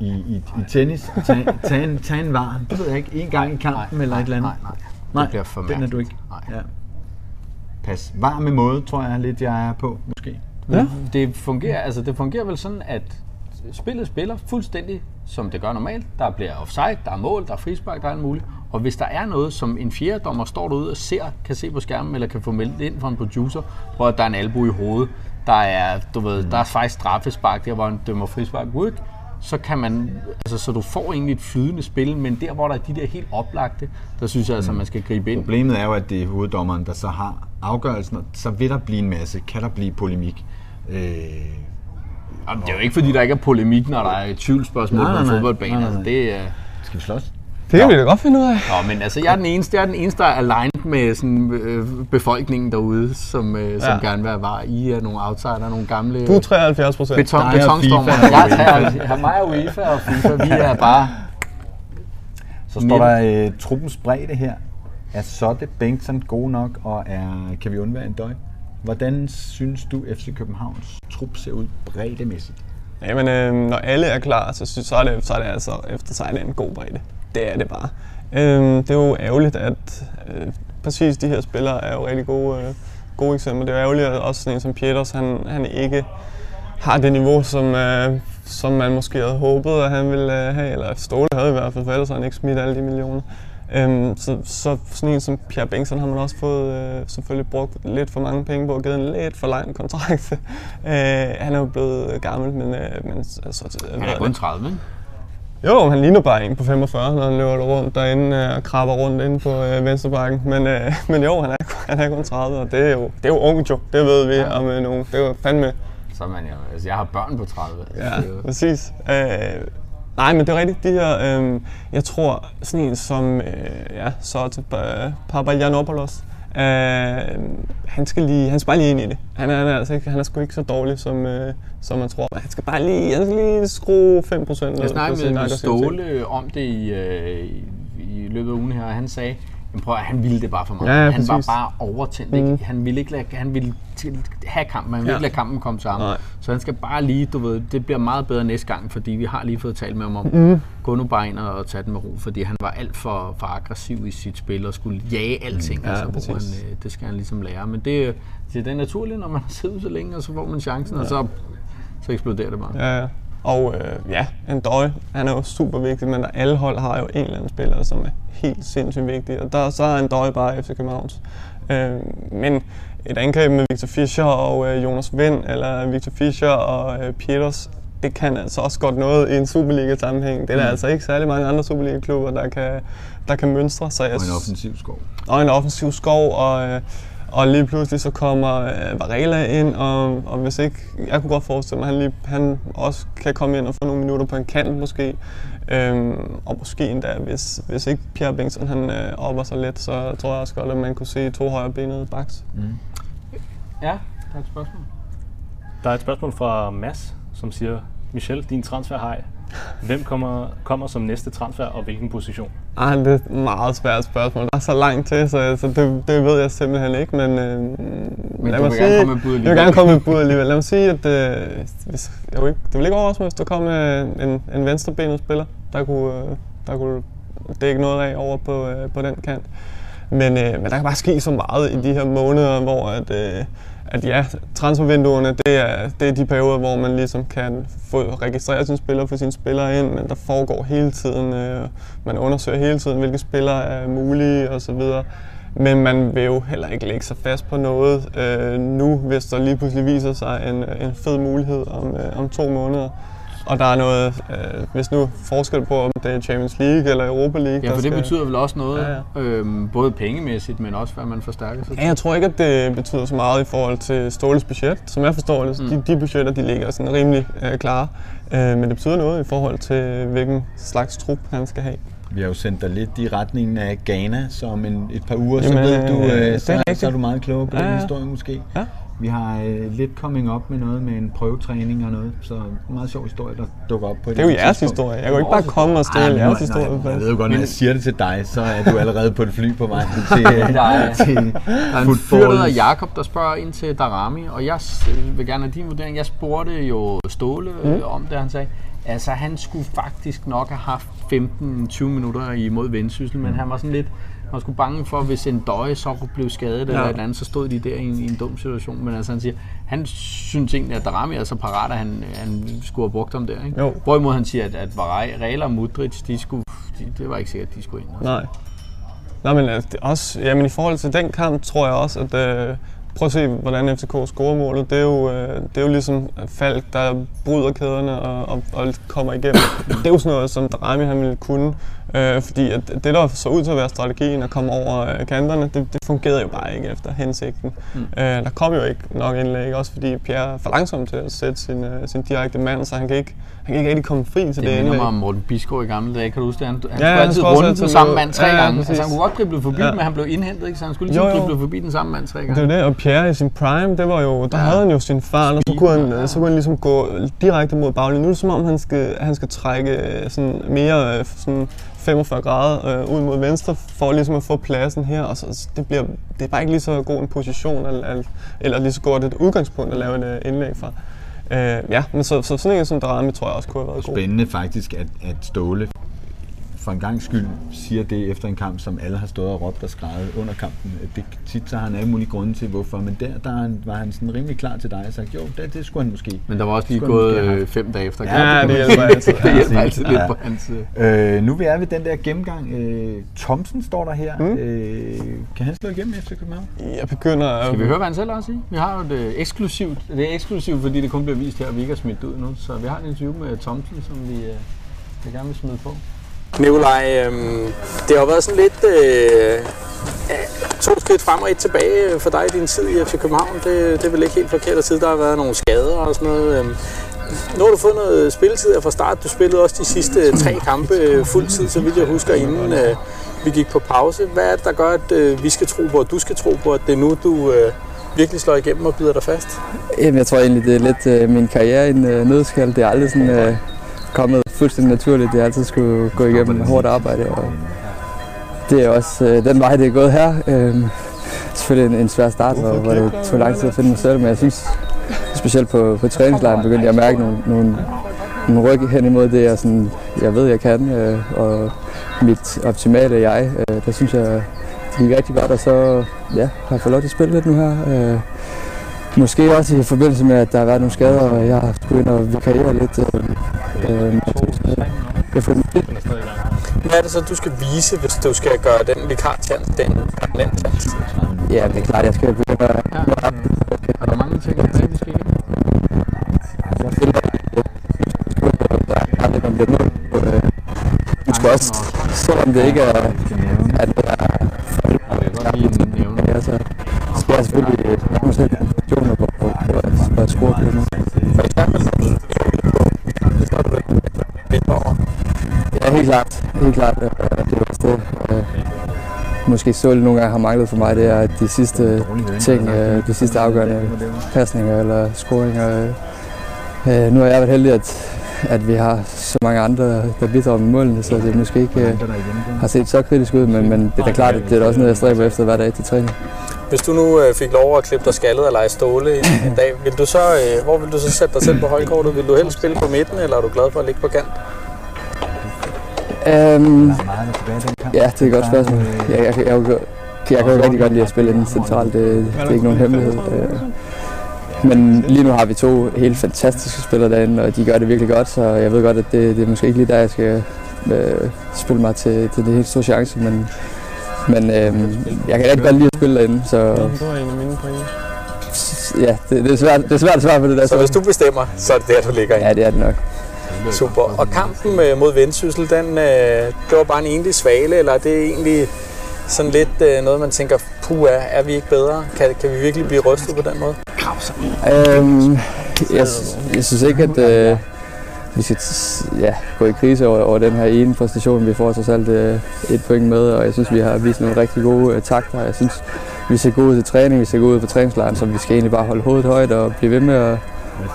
i, i, i tennis, tag, tag, en, tag en var, det ved jeg ikke, en gang i kampen nej, eller et eller andet. Nej, nej. Nej, det bliver for den er du ikke. Nej. Ja. Pas. Varme måde, tror jeg lidt, jeg er på, måske. Ja. Det fungerer, altså det fungerer vel sådan, at spillet spiller fuldstændig som det gør normalt. Der bliver offside, der er mål, der er frispark, der er alt muligt. Og hvis der er noget, som en fjerde dommer står derude og ser, kan se på skærmen, eller kan få meldt ind fra en producer, hvor der er en albu i hovedet, der er, du ved, mm. der er faktisk straffespark, der hvor en dømmer frispark, work, så kan man, altså så du får egentlig et flydende spil, men der hvor der er de der helt oplagte, der synes jeg altså, man skal gribe ind. Problemet er jo, at det er hoveddommeren, der så har afgørelsen, og så vil der blive en masse, kan der blive polemik. Øh, Jamen, det er jo ikke fordi, der ikke er polemik, når der er tvivlsspørgsmål på en fodboldbane. Altså, det, uh... Skal vi slås? Det kan vi da godt finde ud af. Nå, men altså, jeg er den eneste, jeg er den eneste, der er aligned med sådan, øh, befolkningen derude, som, øh, som ja. gerne vil være var. I er nogle outsider, nogle gamle... Du er 73 procent. Beton, betonstormer. Jeg er 73. Mig og UEFA og FIFA, vi er bare... Så står der øh, truppens bredde her. Er Sotte Bengtsson god nok, og er, kan vi undvære en døj? Hvordan synes du, FC Københavns trup ser ud breddemæssigt? Jamen, øh, når alle er klar, så, synes, så, er det, så er det altså efter sig en god bredde det er det bare. Øhm, det er jo ærgerligt, at øh, præcis de her spillere er jo rigtig gode, øh, gode eksempler. Det er jo ærgerligt, at også sådan en som Pieters, han, han ikke har det niveau, som, øh, som man måske havde håbet, at han ville øh, have, eller Ståle havde i hvert fald, for ellers har han ikke smidt alle de millioner. Øhm, så, så sådan en som Pierre Bengtsson har man også fået øh, selvfølgelig brugt lidt for mange penge på og givet en lidt for lang kontrakt. øh, han er jo blevet gammel, men... Øh, men altså, han er kun 30, ikke? Jo, han ligner bare en på 45, når han løber rundt derinde øh, og krabber rundt inde på øh, venstrebakken. Men, øh, men jo, han er, han er kun 30, og det er jo, det er jo ungt jo. Det ved vi ja. om øh, nogen. Det er jo fandme... Så man jo, altså jeg har børn på 30. Ja, præcis. Øh, Nej, men det er rigtigt. De her, øh, jeg tror, sådan en som øh, ja, så til Papagiannopoulos, øh, han skal lige, han skal bare lige ind i det. Han er, han er, altså ikke, han er sgu ikke så dårlig, som, øh, som man tror. Han skal bare lige, han skal lige skrue 5% ned. Jeg snakkede med aggressivitet. Ståle om det i, øh, i, i løbet af ugen her, og han sagde, Jamen prøv, at, han ville det bare for meget. Ja, ja, han var præcis. bare overtændt. Ikke? Han ville ikke lade, han ville til, have kampen, han ville Ja. ikke lade kampen komme til ham. Nej. Så han skal bare lige, du ved, det bliver meget bedre næste gang, fordi vi har lige fået talt med ham om, mm. gå nu bare ind og tage den med ro, fordi han var alt for, for aggressiv i sit spil og skulle jage alting, Ja, altså, hvor han, præcis. øh, det skal han ligesom lære. Men det, det er naturligt, når man har siddet så længe, og så får man chancen, og så, så eksploderer det bare. Ja, ja. Og øh, ja, en døje, han er jo super vigtig, men alle hold har jo en eller anden spiller, som er helt sindssygt vigtig. Og der, så er en døje bare FC Københavns. Øh, men et angreb med Victor Fischer og øh, Jonas Vind, eller Victor Fischer og øh, Peters, det kan altså også godt noget i en Superliga-sammenhæng. Det er der altså ikke særlig mange andre Superliga-klubber, der kan, der kan mønstre. Så jeg Og en offensiv skov. og en offensiv skov, og, øh, og lige pludselig så kommer øh, Varela ind, og, og hvis ikke, jeg kunne godt forestille mig, at han, lige, han også kan komme ind og få nogle minutter på en kant måske. Øhm, og måske endda, hvis, hvis ikke Pierre Bengtsson han øh, opper sig lidt, så tror jeg også godt, at man kunne se to højre benede backs. Ja, der er et spørgsmål. Der er et spørgsmål fra Mads, som siger, Michel, din transferhej. Hvem kommer, kommer som næste transfer, og hvilken position? Ej, det er et meget svært spørgsmål. Der er så langt til, så, så det, det ved jeg simpelthen ikke, men, øh, men du vil gerne komme med bud Jeg vil alligevel. gerne komme med bud alligevel. Lad mig sige, at øh, hvis, jeg vil ikke, det vil ikke overraske mig, hvis der kom øh, en, en venstrebenet spiller, der kunne, øh, der kunne dække noget af over på, øh, på den kant. Men, øh, men der kan bare ske så meget i de her måneder, hvor at, øh, at ja, transfervinduerne, det er, det er de perioder, hvor man ligesom kan få registreret sine spillere, få sine spillere ind, men der foregår hele tiden, øh, man undersøger hele tiden, hvilke spillere er mulige osv. Men man vil jo heller ikke lægge sig fast på noget øh, nu, hvis der lige pludselig viser sig en, en fed mulighed om, øh, om to måneder. Og der er noget, øh, hvis nu forskel på, om det er Champions League eller Europa League. Ja, for det skal- betyder vel også noget, Ja, ja. Øhm, både pengemæssigt, men også hvad man forstærker sig Ja, jeg tror ikke, at det betyder så meget i forhold til Ståles budget. Som jeg forstår det, mm. de, de budgetter de ligger sådan rimelig øh, klare. Øh, men det betyder noget i forhold til, hvilken slags trup han skal have. Vi har jo sendt dig lidt i retningen af Ghana, så om en, et par uger, så Jamen, ved du, øh, er øh, så, så er du meget klogere på Ja, den historie måske. Ja. Vi har øh, lidt coming up med noget med en prøvetræning og noget, så en meget sjov historie, der dukker op på et Det er jo jeres tidspunkt. historie. Jeg kan jo ikke bare komme og stjæle Ej, jeres nej, historie. nej, jeg ved jo godt, når jeg siger det til dig, så er du allerede på et fly på vej til, er- til Der er en fyr, der hedder Jakob, der spørger ind til Darami, og jeg vil gerne have din vurdering. Jeg spurgte jo Ståle mm. om det, han sagde. Altså, han skulle faktisk nok have haft 15-20 minutter imod vendsyssel, men han var sådan lidt, var sgu bange for, hvis en døje så blev skadet ja. eller et eller andet, så stod de der i en, i en dum situation. Men altså, han siger, han synes egentlig, at Darami er så parat, at han, han skulle have brugt ham der. Ikke? Jo. Hvorimod han siger, at, at Varela og Mudric, de skulle, de, det var ikke sikkert, at de skulle ind. Altså. Nej. Nej, men er også, jamen, i forhold til den kamp, tror jeg også, at øh, prøv at se, hvordan FCK scorer målet. Det er jo, øh, det er jo ligesom Falk, der bryder kæderne og, og, og kommer igennem. det er jo sådan noget, som Darami han ville kunne. Øh, fordi at det, der så ud til at være strategien at komme over øh, kanterne, det, det fungerede jo bare ikke efter hensigten. Mm. Øh, der kom jo ikke nok indlæg, også fordi Pierre er for langsom til at sætte sin, øh, sin direkte mand, så han kan ikke, han kan ikke rigtig komme fri til det, Det minder indlæg. mig om Morten Biskov i gamle dage, kan du huske det? Han, han Ja, han altid runde den samme mand tre Ja, gange. præcis. Altså, han kunne godt drible forbi, Ja. ja. men han blev indhentet, ikke? så han skulle jo. drible forbi den samme mand tre Det gange. er jo det, og Pierre i sin prime, det var jo, der Ja. havde han jo sin fart, og så kunne, han, ja. så kunne han ligesom gå direkte mod baglinjen. Nu er det som om, han skal, han skal trække øh, sådan mere øh, sådan 45 grader øh, ud mod venstre, for ligesom at få pladsen her, og så, det, bliver, det er bare ikke lige så god en position, eller, eller, lige så godt et udgangspunkt at lave et øh, indlæg fra. Øh, ja, men så, så sådan en som Darami tror jeg også kunne have været god. Spændende faktisk, at, at Ståle for en gang skyld siger det efter en kamp, som alle har stået og råbt og skrevet under kampen. Det, tit så har han alle mulige grunde til, hvorfor, men der, der er var han sådan rimelig klar til dig og sagt, jo, det, det skulle han måske. Men der var også lige gået øh, fem dage efter. Ja, kampen. det hjælper altid. det hjælper Ja, altid ja. lidt på hans... øh, Øh, nu er vi ved den der gennemgang. Øh, Thomsen står der her. Mm. Øh, kan han slå igennem efter København? Jeg begynder at... Skal vi høre, hvad han selv har at sige? Vi har jo det eksklusivt. Det er eksklusivt, fordi det kun bliver vist her, og vi ikke har smidt ud nu. Så vi har en interview med Thomsen, som vi, øh, vi gerne vil smide på. Nikolaj, øhm, det har været sådan lidt øh, to skridt frem og et tilbage for dig i din tid i FC København. Det, det er vel ikke helt forkert at sige, der har været nogle skader og sådan noget. Øhm, nu har du fået noget spilletid fra start. Du spillede også de sidste tre kampe øh, fuld tid, så vidt jeg husker, inden øh, vi gik på pause. Hvad er det, der gør, at øh, vi skal tro på, og du skal tro på, at det er nu, du øh, virkelig slår igennem og bider dig fast? Jamen, jeg tror egentlig, det er lidt øh, min karriere i en øh, nødskal. Det er aldrig sådan øh, kommet fuldstændig naturligt. Det er altid skulle gå igennem hårdt arbejde. Og det er også øh, den vej, det er gået her. Øh, selvfølgelig en, en svær start, hvor, hvor det tog lang tid at finde mig selv, men jeg synes, specielt på, på træningslejren begyndte jeg at mærke nogle, nogle, nogle ryg hen imod det, jeg, sådan, jeg ved, jeg kan, øh, og mit optimale jeg, øh, der synes jeg, det gik rigtig godt, og så ja, har jeg fået lov til at spille lidt nu her. Øh, måske også i forbindelse med, at der har været nogle skader, og jeg har skulle ind og vikariere lidt. Øh, øh, jeg får Hvad er det så, du skal vise, hvis du skal gøre den vikar-chance, den permanent chance? Ja, det er klart, jeg skal begynde at... Ja. Er der mange ting, der vi skal igennem? Jeg føler, at der er aldrig kommet lidt ned. Øh, Du skal også, selvom det ikke er... At det er Jeg vil godt lige nævne. Ja, så skal jeg selvfølgelig nogle selv positioner på, på, på, at, på at score på det nu. For eksempel, det står du ikke lidt over. Ja, helt klart. Helt klart. øh, Det er også det. øh, Måske så nogle gange har manglet for mig, det er at de sidste ting, øh, de sidste afgørende pasninger eller scoringer. øh, Nu har jeg været heldig, at, at vi har så mange andre, der bidrager med målene, så det måske ikke har set så kritisk ud, men, men det er da klart, at det er også noget, jeg stræber efter hver dag til træning. Hvis du nu fik lov at klippe dig skaldet og lege ståle en, en dag, vil du så, hvor vil du så sætte dig selv på holdkortet? Vil du helst spille på midten, eller er du glad for at ligge på kant? Um, ja, det er et godt spørgsmål. Jeg, jeg, jeg, jeg, jeg kan jo rigtig godt lide at spille inden centralt. Det, det er ikke nogen hemmelighed. Øh, Men lige nu har vi to helt fantastiske spillere derinde, og de gør det virkelig godt, så jeg ved godt, at det, det er måske ikke lige der, jeg skal øh, spille mig til, til det helt store chance, men, men øh, jeg kan rigtig godt lide at spille derinde, så Det var en af mine pointe. ja, det, det, er svært, det er svært at svare på det der. Så hvis du bestemmer, så er det der, du ligger ind. Ja, det er det nok. Super. Og kampen øh, mod Vendsyssel, den, øh, det var bare en enlig svale, eller er det egentlig sådan lidt øh, noget, man tænker, puh, er, er vi ikke bedre? Kan, kan vi virkelig blive rystet på den måde? Øhm, jeg, jeg synes ikke, at øh, vi skal ja, gå i krise over, over den her ene præstation. Vi får trods alt øh, et point med, og jeg synes, vi har vist nogle rigtig gode øh, takter. Jeg synes, vi ser gode ud til træning, vi ser gode ud på træningslejren, så vi skal egentlig bare holde hovedet højt og blive ved med at,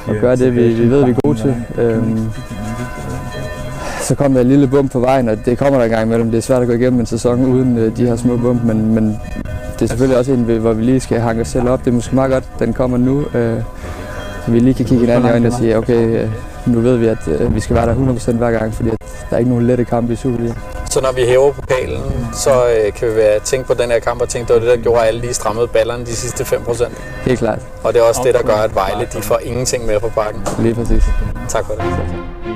at gøre det, vi, vi ved, vi er gode til. Øhm, så kom der et lille bump på vejen, og det kommer der en gang imellem. Det er svært at gå igennem en sæson uden øh, de her små bump, men, men det er selvfølgelig også en, hvor vi lige skal hanke os selv op. Det er måske meget godt, den kommer nu. Øh, så vi lige kan kigge hinanden i øjnene og sige, okay, øh, nu ved vi, at øh, vi skal være der 100% hver gang, fordi at der er ikke nogen lette kampe i Superligaen. Så når vi hæver pokalen, så øh, kan vi være, tænke på den her kamp og tænke, det var det, der gjorde, at alle lige strammede ballerne de sidste 5%. Helt klart. Og det er også det, der gør, at Vejle de får ingenting med på bakken. Lige præcis. Tak for det.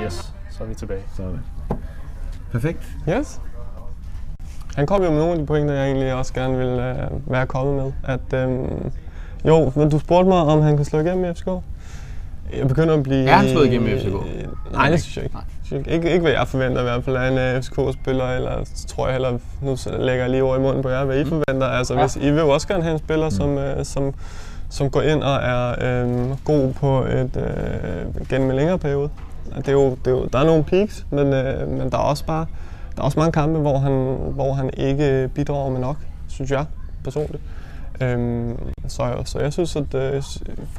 Yes, så er vi tilbage. Sådan. Perfekt. Yes. Han kom jo med nogle af de pointer, jeg egentlig også gerne ville øh, være kommet med. At, øhm, jo, men du spurgte mig, om han kan slå igennem i FCK. Jeg begynder at blive... Er han slået igennem i FCK? Øh, Nej, det synes jeg ikke. Nej. Ikke. Ikke, hvad jeg forventer i hvert fald af en øh, FCK-spiller, eller tror jeg heller, nu lægger jeg lige over i munden på jer, hvad I forventer. Altså, hvis I vil jo også gerne have en spiller, som, øh, som, som går ind og er øh, god på et, øh, gennem en længere periode. Det er jo, det er jo, der er nogle peaks, men, øh, men der er også bare der er også mange kampe, hvor han, hvor han ikke bidrager med nok, synes jeg personligt. Øhm, så, så jeg synes, at øh,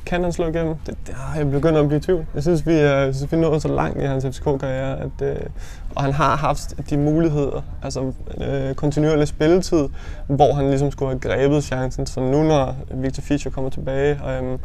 kan han slå igennem? Det, det, jeg begynder at blive i tvivl. Jeg synes, vi er, jeg synes, vi er nået så langt i hans FCK-karriere, at, øh, og han har haft de muligheder, altså øh, kontinuerlig spilletid, hvor han ligesom skulle have grebet chancen. Så nu, når Victor Fischer kommer tilbage, øh,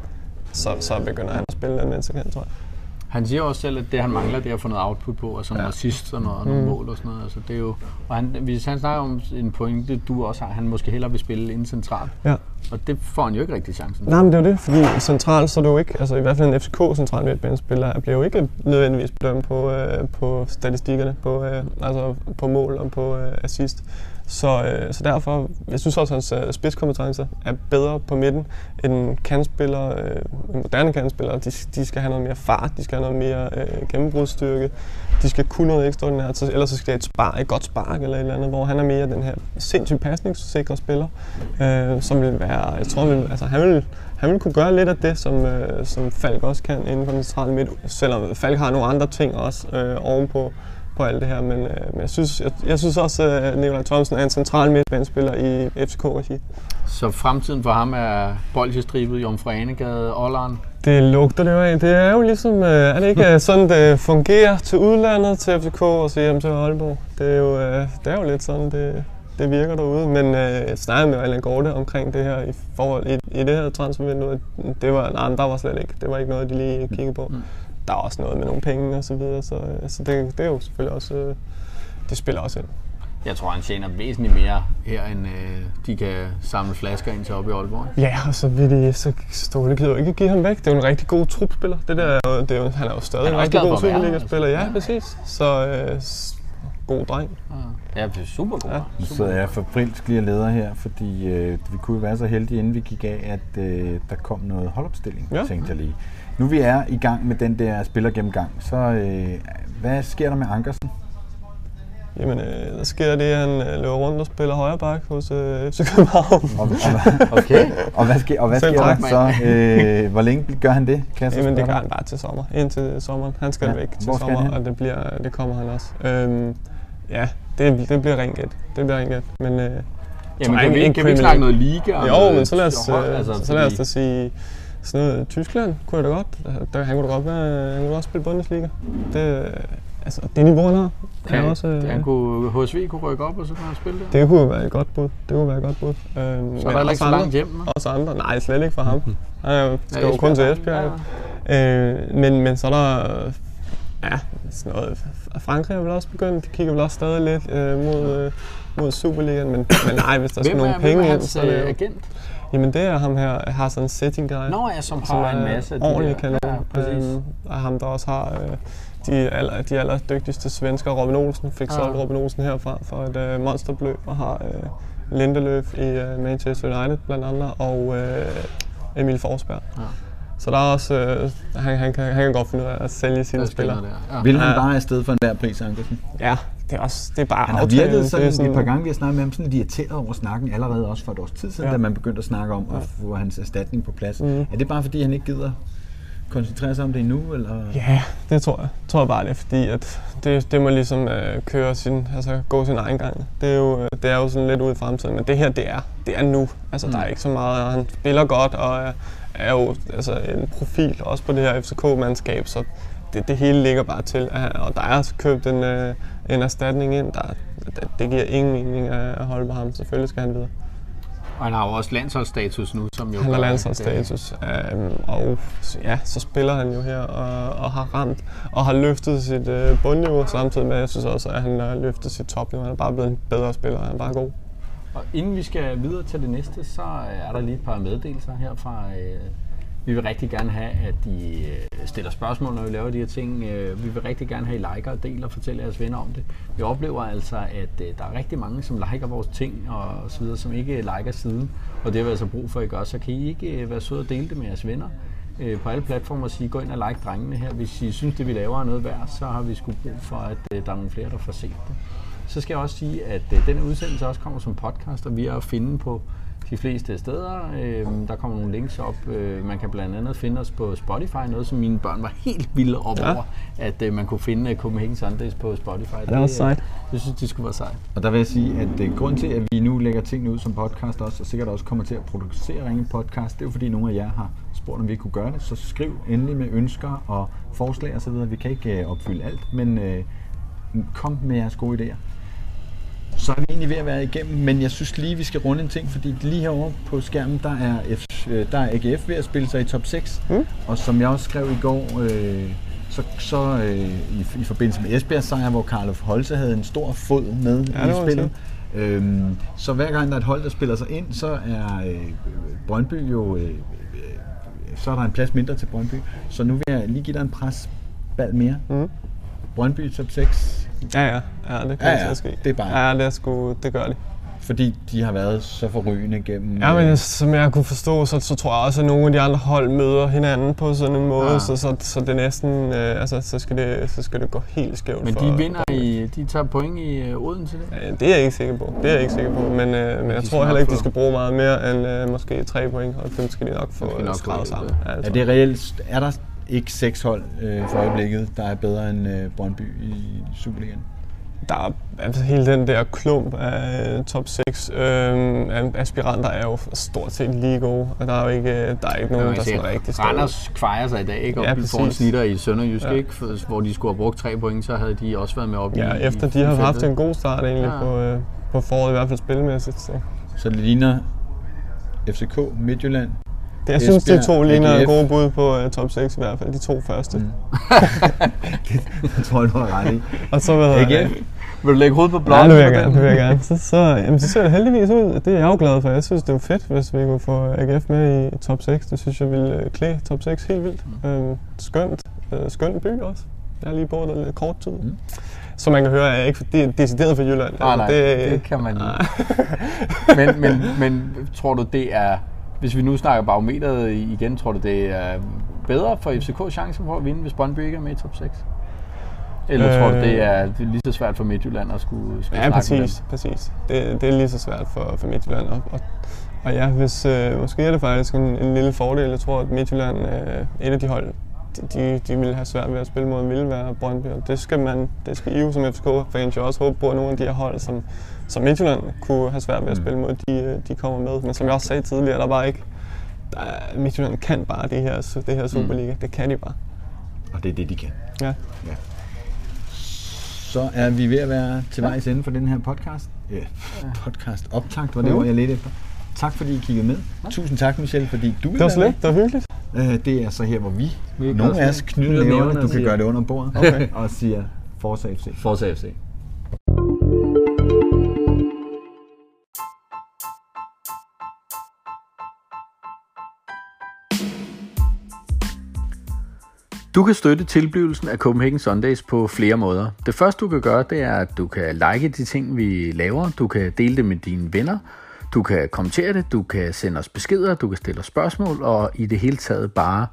så, så begynder han at spille den, mens kant, tror jeg. Han siger også selv, at det han mangler, det er at få noget output på, altså noget assist og noget, nogle mål og sådan noget. Altså, det er jo, og han, hvis han snakker om en pointe, du også har, han måske hellere vil spille inden centralt. Ja. Og det får han jo ikke rigtig chancen. Nej, men det er jo det, fordi centralt så er det jo ikke, altså i hvert fald en FCK central midtbanespiller bliver jo ikke nødvendigvis bedømt på, øh, på statistikkerne, på, øh, altså på mål og på øh, assist. Så, øh, så derfor, jeg synes også, at hans øh, spidskompetencer er bedre på midten end kandspillere, øh, moderne kandspillere. De, de skal have noget mere fart, de skal have noget mere øh, gennembrudsstyrke, de skal kunne noget ekstraordinært, så, ellers så skal det et, spar, et godt spark eller et eller andet, hvor han er mere den her sindssygt pasningssikre spiller, øh, som vil være, jeg tror, vil, altså, han vil, han vil kunne gøre lidt af det, som, øh, som Falk også kan inden for den centrale midt, selvom Falk har nogle andre ting også øh, ovenpå på alt det her, men, øh, men jeg, synes, jeg, jeg synes også, at øh, Nikolaj Thomsen er en central midtbanespiller i FCK-regi. Så fremtiden for ham er bolsjestribet, Jomfru Anegade, Olleren? Det lugter det jo af. Det er jo ligesom, øh, er det ikke sådan, det fungerer til udlandet, til FCK og så hjem til Aalborg? Det er jo, øh, det er jo lidt sådan, det, det virker derude. Men øh, jeg snakkede med Allan Gorte omkring det her i forhold i, i det her transfervindue. Det var, nej, der var slet ikke. Det var ikke noget, de lige kiggede på. Mm der er også noget med nogle penge og så videre, så, øh, så det, det er jo selvfølgelig også, øh, det spiller også ind. Jeg tror, han tjener væsentligt mere her, end øh, de kan samle flasker ind til op i Aalborg. Ja, og så vil de, så Ståle gider jo ikke give ham væk. Det er jo en rigtig god trupspiller. Det der, det er jo, han er jo stadig han er en rigtig god Superliga-spiller. Ja, ja, præcis. Så øh, god dreng. Ja, det er super god. Ja. Nu sidder jeg fabrilsk lige leder her, fordi øh, vi kunne være så heldige, inden vi gik af, at øh, der kom noget holdopstilling, ja. tænkte jeg lige. Nu vi er i gang med den der spillergennemgang, så øh, hvad sker der med Ankersen? Jamen, øh, der sker det, at han øh, løber rundt og spiller højre bak hos øh, FC København. Og, og, okay. og hvad sker, og hvad sker der så? Øh, hvor længe gør han det? Kan jeg Jamen, det gør han bare til sommer. Indtil sommeren. Han skal ja. væk til sommer, og det, bliver, det kommer han også. Øhm, ja, det, det bliver rent Det bliver rent Men, øh, Jamen, kan, vi, kan vi ikke snakke noget liga? Jo, men så lad os, øh, altså, så lad os da sige sådan noget Tyskland kunne jeg da godt. Der, han kunne da godt være, han kunne også spille Bundesliga. Det, altså, det niveau, han har. Ja, også, øh, han kunne, HSV kunne rykke op, og så kunne han spille det? Det kunne være et godt bud. Det kunne være et godt bud. Øhm, så er der ikke så langt hjem? Med? Også andre. Nej, slet ikke for ham. Han skal ja, jo kun til Esbjerg. Ja. Øh, men, men så er der ja, sådan noget. Frankrig er vel også begyndt. De kigger vel også stadig lidt øh, mod, øh, mod Superligaen. Men, men nej, hvis der skal nogle penge ind, så er det jo... agent? Jamen det er ham her, Hassan Settingay. Nå ja, som, som har en masse af ordentlig kanon. Ja, præcis. Øhm, og ham der også har øh, de, aller, de allerdygtigste svensker. Robin Olsen fik ja. solgt Robin Olsen herfra for et øh, monsterbløb og har øh, Lindeløf i øh, Manchester United blandt andet og øh, Emil Forsberg. Ja. Så der er også, øh, han, han, kan, han kan godt finde ud af at sælge sine spillere. Ja. Vil han bare afsted for enhver pris, Ankersen? Ja, det er, også, det er bare Han har virket sådan, sådan, et par gange, vi har snakket med ham, sådan lidt irriteret over snakken allerede også for et års tid siden, ja. da man begyndte at snakke om at få hans erstatning på plads. Mm. Er det bare fordi, han ikke gider koncentrere sig om det endnu? Eller? Ja, det tror jeg. tror jeg bare, det er fordi, at det, det må ligesom øh, køre sin, altså gå sin egen gang. Det er, jo, øh, det er jo sådan lidt ude i fremtiden, men det her, det er, det er nu. Altså, mm. der er ikke så meget, han spiller godt og er, er jo altså, en profil også på det her FCK-mandskab, så det, det hele ligger bare til. Og der er købt en, øh, en erstatning ind. Der, det, det giver ingen mening at holde på ham. Selvfølgelig skal han videre. Og han har jo også landsholdsstatus nu, som jo Han har landsholdsstatus, øhm, og ja, så spiller han jo her og, og har ramt og har løftet sit øh, bundniveau samtidig med, jeg synes også, at han har løftet sit topniveau. Han er bare blevet en bedre spiller, han er bare god. Og inden vi skal videre til det næste, så er der lige et par meddelelser her fra øh, vi vil rigtig gerne have, at I øh, stiller spørgsmål, når vi laver de her ting. Øh, vi vil rigtig gerne have, at I liker og deler og fortæller jeres venner om det. Vi oplever altså, at øh, der er rigtig mange, som liker vores ting og så videre, som ikke liker siden. Og det har vi altså brug for, at I gør. Så kan I ikke være søde og dele det med jeres venner på alle platformer og sige, gå ind og like drengene her. Hvis I synes, det vi laver er noget værd, så har vi sgu brug for, at der er nogle flere, der får set det. Så skal jeg også sige, at denne udsendelse også kommer som podcast, og vi er at finde på de fleste steder. Øh, der kommer nogle links op. Øh, man kan blandt andet finde os på Spotify, noget som mine børn var helt vilde op ja. over, at øh, man kunne finde Copenhagen Sundays på Spotify. Ja, det var sejt. Jeg synes, det skulle være sejt. Og der vil jeg sige, at øh, grund til, at vi nu lægger tingene ud som podcast også, og sikkert også kommer til at producere Ringe Podcast, det er jo fordi nogle af jer har spurgt, om vi kunne gøre det. Så skriv endelig med ønsker og forslag osv. Vi kan ikke øh, opfylde alt, men øh, kom med jeres gode idéer så er vi egentlig ved at være igennem, men jeg synes lige, vi skal runde en ting, fordi lige herovre på skærmen, der er, F, øh, der er AGF ved at spille sig i top 6, mm. og som jeg også skrev i går, øh, så, så øh, i, i forbindelse med Esbjergs sejr, hvor Karlof Holse havde en stor fod med ja, i spillet, Øhm, så hver gang der er et hold, der spiller sig ind, så er øh, Brøndby jo, øh, øh, så er der en plads mindre til Brøndby. Så nu vil jeg lige give dig en presbal mere. Mm. Brøndby top 6, Ja, ja. Ja, det kan ja, ja. ske. Det er bare... Ja, det, er sgu, det gør de. fordi de har været så forrygende gennem... Ja, men øh, som jeg kunne forstå, så, så tror jeg også, at nogle af de andre hold møder hinanden på sådan en måde, Ja. så, så, så det er næsten, øh, altså, så skal det, så skal det gå helt skævt Men for, de vinder i, de tager point i øh, Odense det. Ja, det er jeg ikke sikker på. Det er jeg ikke sikker på. Men, øh, men jeg tror heller ikke, de skal bruge meget mere end øh, måske tre point, og dem skal de nok få skal nok få skrevet sammen. ja. Ja, Er det reelt, er der ikke seks hold øh, for øjeblikket, der er bedre end øh, Brøndby i Superligaen? Der er altså hele den der klump af øh, top 6 øh, aspiranter er jo stort set lige gode, og der er jo ikke, øh, der er ikke nogen, der sådan rigtig står. Randers kvejer sig i dag, ikke? Og Ja, ja, foran præcis. snitter i Sønderjysk, ja. Ikke? For, hvor de skulle have brugt tre point, så havde de også været med op i Ja, efter i, de har haft en god start egentlig Ja. på, øh, på foråret, i hvert fald spilmæssigt. Så. Så det ligner FCK, Midtjylland. Det, jeg synes, de to ligner AGF. gode bud på uh, top 6 i hvert fald, de to første. Mm. Jeg tror, du har ret i. Og så hedder AGF? Vil du lægge hovedet på blokken? det vil jeg gerne, det vil jeg gerne. Så, så, jamen, så ser det heldigvis ud. Det er jeg jo glad for. Jeg synes, det er fedt, hvis vi kunne få AGF med i top 6. Det synes jeg ville øh, klæde top 6 helt vildt. Mm. Øhm, skønt. Øh, skøn by også. Jeg har lige boet der lidt kort tid. Mm. Så man kan høre, at jeg ikke det er decideret for Jylland. Nej, nej, det, det, det kan man ikke. men, men, men tror du, det er... Hvis vi nu snakker barometeret igen, tror du, det er bedre for FCK chancen for at vinde, hvis Brøndby ikke er med i top 6? Eller øh, tror du, det er, det er lige så svært for Midtjylland at skulle, skulle Ja, snakke med præcis. præcis. Det, det er lige så svært for, for Midtjylland. Og, og, og ja, hvis, øh, måske er det faktisk en, en lille fordel. Jeg tror, at Midtjylland, øh, et af de hold, de, de, de ville have svært ved at spille mod, ville være Brøndby. Og det skal man, det skal I jo som FCK-fans jo også håbe på, at nogle af de her hold, som, som Midtjylland kunne have svært ved at spille mod, de, øh, de kommer med. Men som jeg også sagde tidligere, der er bare ikke, der er, Midtjylland kan bare det her, det her Superliga. Det kan de bare. Og det er det, de kan. Ja. Så er vi ved at være til vejs ende for den her podcast. Ja, podcast optakt var det ord, jeg ledte efter. Tak fordi I kiggede med. Tusind tak, Michelle, fordi du Det var slet. Det var hyggeligt. Øh, Det er så her, hvor vi, Vi nogle af os nævnerne, nævnerne du kan gøre det under bordet, Okay. og siger Forza FC. Forza FC. Du kan støtte tilblivelsen af Copenhagen Sundays på flere måder. Det første du kan gøre, det er, at du kan like de ting, vi laver. Du kan dele det med dine venner. Du kan kommentere det, du kan sende os beskeder, du kan stille os spørgsmål, og i det hele taget bare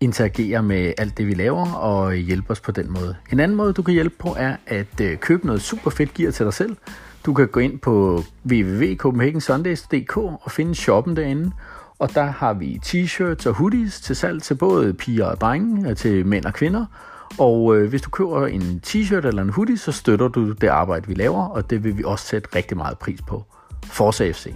interagere med alt det, vi laver, og hjælpe os på den måde. En anden måde, du kan hjælpe på, er at øh, købe noget super fedt gear til dig selv. Du kan gå ind på www.copenhagensundays.dk og finde shoppen derinde, og der har vi t-shirts og hoodies til salg til både piger og drenge, øh, til mænd og kvinder. Og øh, hvis du køber en t-shirt eller en hoodie, så støtter du det arbejde, vi laver, og det vil vi også sætte rigtig meget pris på. Forza FC.